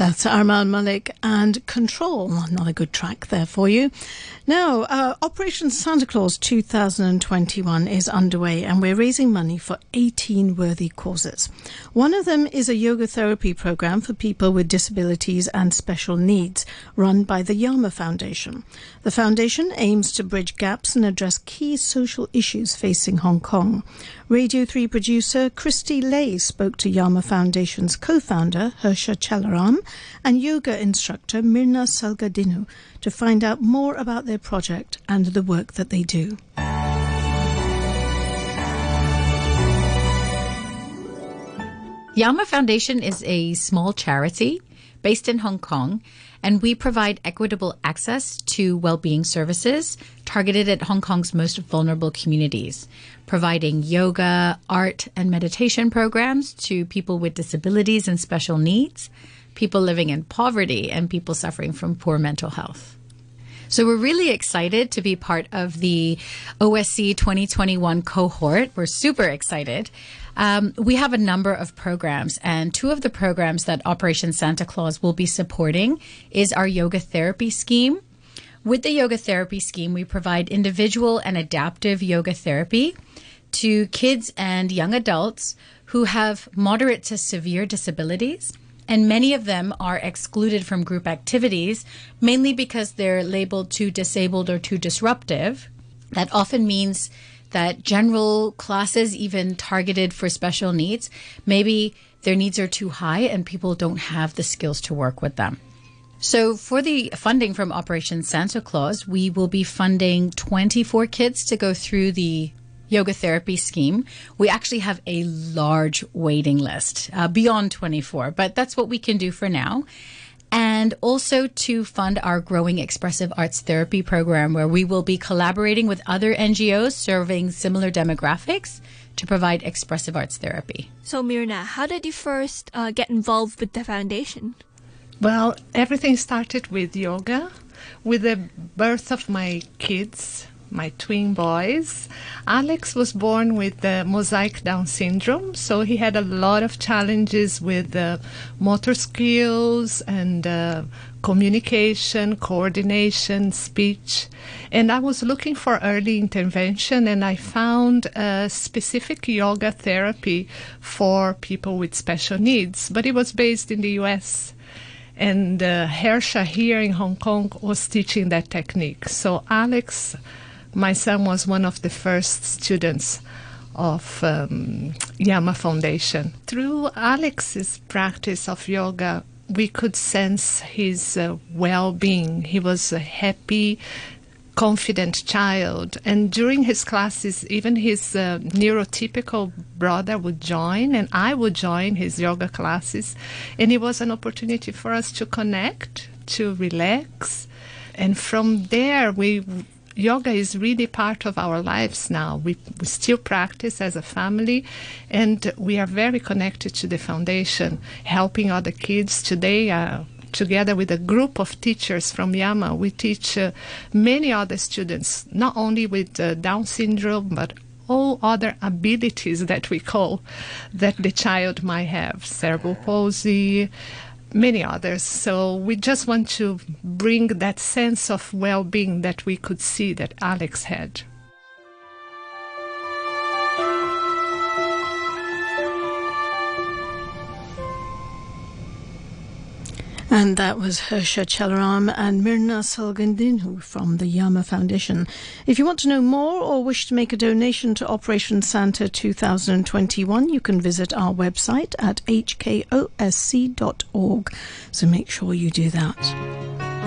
That's Armaan Malik and Control. Not a good track there for you. Now, uh, Operation Santa Claus 2021 is underway and we're raising money for 18 worthy causes. One of them is a yoga therapy program for people with disabilities and special needs run by the Yama Foundation. The foundation aims to bridge gaps and address key social issues facing Hong Kong. Radio 3 producer Christy Lay spoke to Yama Foundation's co-founder Harsha Chalaram and yoga instructor Mirna Salgadinu to find out more about their project and the work that they do. Yama Foundation is a small charity based in Hong Kong, and we provide equitable access to well-being services targeted at Hong Kong's most vulnerable communities, providing yoga, art, and meditation programs to people with disabilities and special needs, people living in poverty, and people suffering from poor mental health. So we're really excited to be part of the OSC 2021 cohort. We're super excited. Um, we have a number of programs, and two of the programs that Operation Santa Claus will be supporting is our yoga therapy scheme. With the yoga therapy scheme, we provide individual and adaptive yoga therapy to kids and young adults who have moderate to severe disabilities. And many of them are excluded from group activities, mainly because they're labeled too disabled or too disruptive. That often means that general classes, even targeted for special needs, maybe their needs are too high and people don't have the skills to work with them. So, for the funding from Operation Santa Claus, we will be funding 24 kids to go through the yoga therapy scheme. We actually have a large waiting list uh, beyond 24, but that's what we can do for now. And also to fund our growing expressive arts therapy program, where we will be collaborating with other NGOs serving similar demographics to provide expressive arts therapy. So, Mirna, how did you first uh, get involved with the foundation? Well, everything started with yoga. With the birth of my kids, my twin boys. Alex was born with the mosaic Down syndrome, so he had a lot of challenges with uh, motor skills and uh, communication, coordination, speech. And I was looking for early intervention, and I found a specific yoga therapy for people with special needs, but it was based in the US and uh, Harsha here in Hong Kong was teaching that technique. So Alex my son was one of the first students of um, Yama Foundation. Through Alex's practice of yoga, we could sense his uh, well being. He was a happy, confident child. And during his classes, even his uh, neurotypical brother would join, and I would join his yoga classes. And it was an opportunity for us to connect, to relax. And from there, we yoga is really part of our lives now. We, we still practice as a family, and we are very connected to the foundation, helping other kids. Today, uh, together with a group of teachers from Yama, we teach uh, many other students, not only with uh, Down syndrome, but all other abilities that we call that the child might have cerebral palsy many others. So we just want to bring that sense of well being that we could see that Alex had. And that was Harsha Chalaram and Mirna Salgandinu from the Yama Foundation. If you want to know more or wish to make a donation to Operation Santa 2021, you can visit our website at hkosc.org. So make sure you do that.